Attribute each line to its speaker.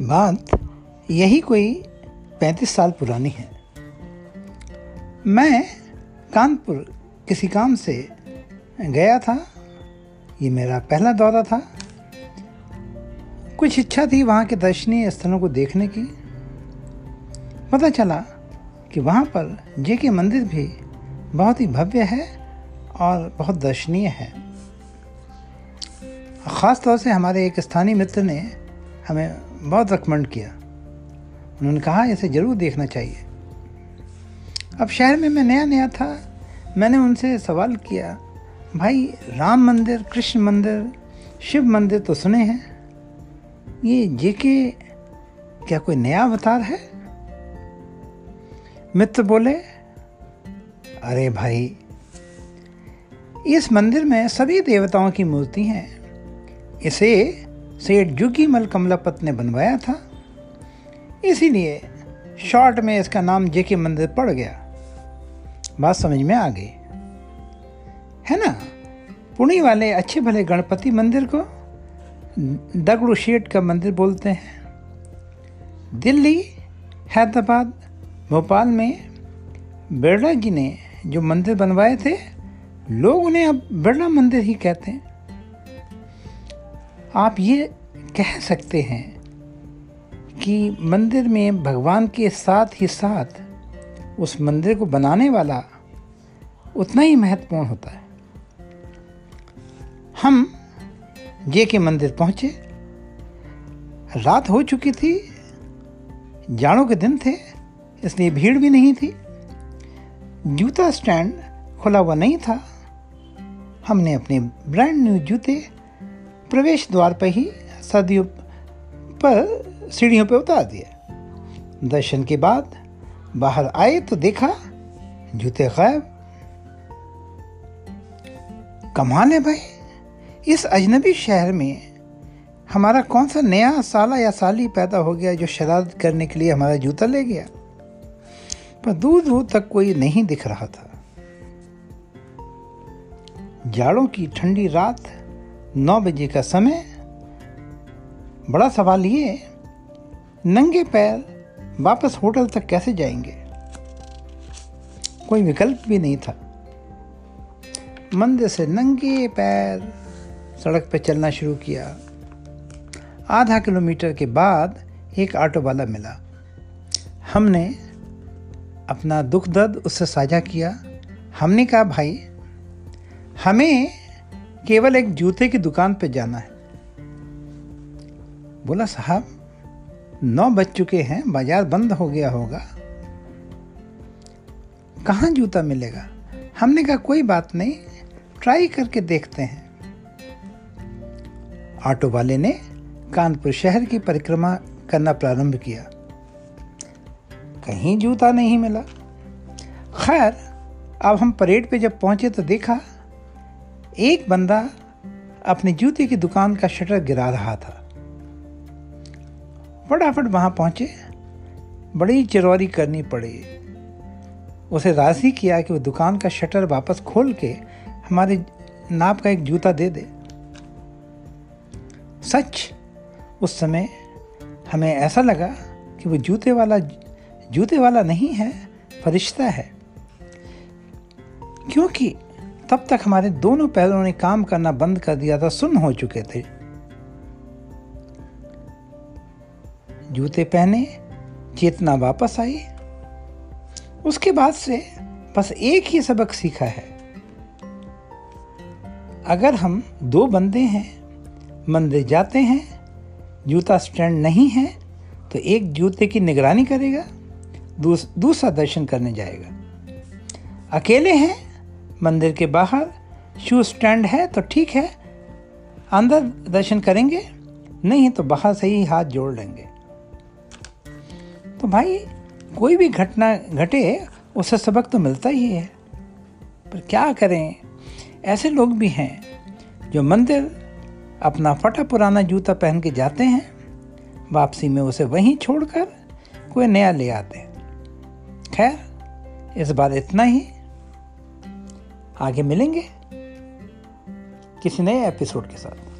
Speaker 1: बात यही कोई पैंतीस साल पुरानी है। मैं कानपुर किसी काम से गया था। ये मेरा पहला दौरा था। कुछ इच्छा थी वहाँ के दर्शनीय स्थलों को देखने की। पता चला कि वहाँ पर जे के मंदिर भी बहुत ही भव्य है और बहुत दर्शनीय है। ख़ास तौर से हमारे एक स्थानीय मित्र ने हमें बहुत रिकमेंड किया। उन्होंने कहा, इसे ज़रूर देखना चाहिए। अब शहर में मैं नया नया था। मैंने उनसे सवाल किया, भाई, राम मंदिर, कृष्ण मंदिर, शिव मंदिर तो सुने हैं। ये जेके क्या कोई नया अवतार है? मित्र बोले, अरे भाई, इस मंदिर में सभी देवताओं की मूर्ति हैं। इसे सेठ जुगीमल कमलापत ने बनवाया था। इसीलिए शॉर्ट में इसका नाम जेके मंदिर पड़ गया। बात समझ में आ गई। है ना? पुणे वाले अच्छे भले गणपति मंदिर को दगड़ू शेठ का मंदिर बोलते हैं। दिल्ली, हैदराबाद, भोपाल में बिरला जी ने जो मंदिर बनवाए थे, लोग उन्हें अब बिरला मंदिर ही कहते हैं। आप ये कह सकते हैं कि मंदिर में भगवान के साथ ही साथ उस मंदिर को बनाने वाला उतना ही महत्वपूर्ण होता है। हम जे के मंदिर पहुँचे। रात हो चुकी थी, जाड़ों के दिन थे, इसलिए भीड़ भी नहीं थी। जूता स्टैंड खुला हुआ नहीं था। हमने अपने ब्रांड न्यू जूते प्रवेश द्वार पर ही सदियों पर सीढ़ियों पर उतार दिया। दर्शन के बाद बाहर आए तो देखा, जूते गायब। कमाल है भाई, इस अजनबी शहर में हमारा कौन सा नया साला या साली पैदा हो गया जो शरारत करने के लिए हमारा जूता ले गया? पर दूर दूर तक कोई नहीं दिख रहा था। जाड़ों की ठंडी रात नौ बजे का समय, बड़ा सवाल ये, नंगे पैर वापस होटल तक कैसे जाएँगे? कोई विकल्प भी नहीं था। मंदिर से नंगे पैर सड़क पर चलना शुरू किया। आधा किलोमीटर के बाद एक ऑटो वाला मिला। हमने अपना दुख दर्द उससे साझा किया। हमने कहा, भाई, हमें केवल एक जूते की दुकान पे जाना है। बोला, साहब, नौ बज चुके हैं, बाज़ार बंद हो गया होगा। कहाँ जूता मिलेगा? हमने कहा, कोई बात नहीं, ट्राई करके देखते हैं। ऑटो वाले ने कानपुर शहर की परिक्रमा करना प्रारंभ किया। कहीं जूता नहीं मिला। खैर, अब हम परेड पे जब पहुँचे तो देखा एक बंदा अपने जूते की दुकान का शटर गिरा रहा था। फटाफट वहाँ पहुँचे। बड़ी चिरौरी करनी पड़ी। उसे राज़ी किया कि वो दुकान का शटर वापस खोल के हमारे नाप का एक जूता दे दे। सच, उस समय हमें ऐसा लगा कि वो जूते वाला जूते वाला नहीं है, फरिश्ता है। क्योंकि तब तक हमारे दोनों पैरों ने काम करना बंद कर दिया था सुन हो चुके थे। जूते पहने चेतना वापस आई। उसके बाद से बस एक ही सबक सीखा है। अगर हम दो बंदे हैं मंदिर जाते हैं जूता स्टैंड नहीं है तो एक जूते की निगरानी करेगा दूस, दूसरा दर्शन करने जाएगा। अकेले हैं मंदिर के बाहर शू स्टैंड है तो ठीक है। अंदर दर्शन करेंगे, नहीं तो बाहर से ही हाथ जोड़ लेंगे। तो भाई, कोई भी घटना घटे उससे सबक तो मिलता ही है। पर क्या करें? ऐसे लोग भी हैं, जो मंदिर अपना फटा पुराना जूता पहन के जाते हैं, वापसी में उसे वहीं छोड़कर कोई नया ले आते हैं। खैर, इस बार इतना ही। आगे मिलेंगे किसी नए एपिसोड के साथ।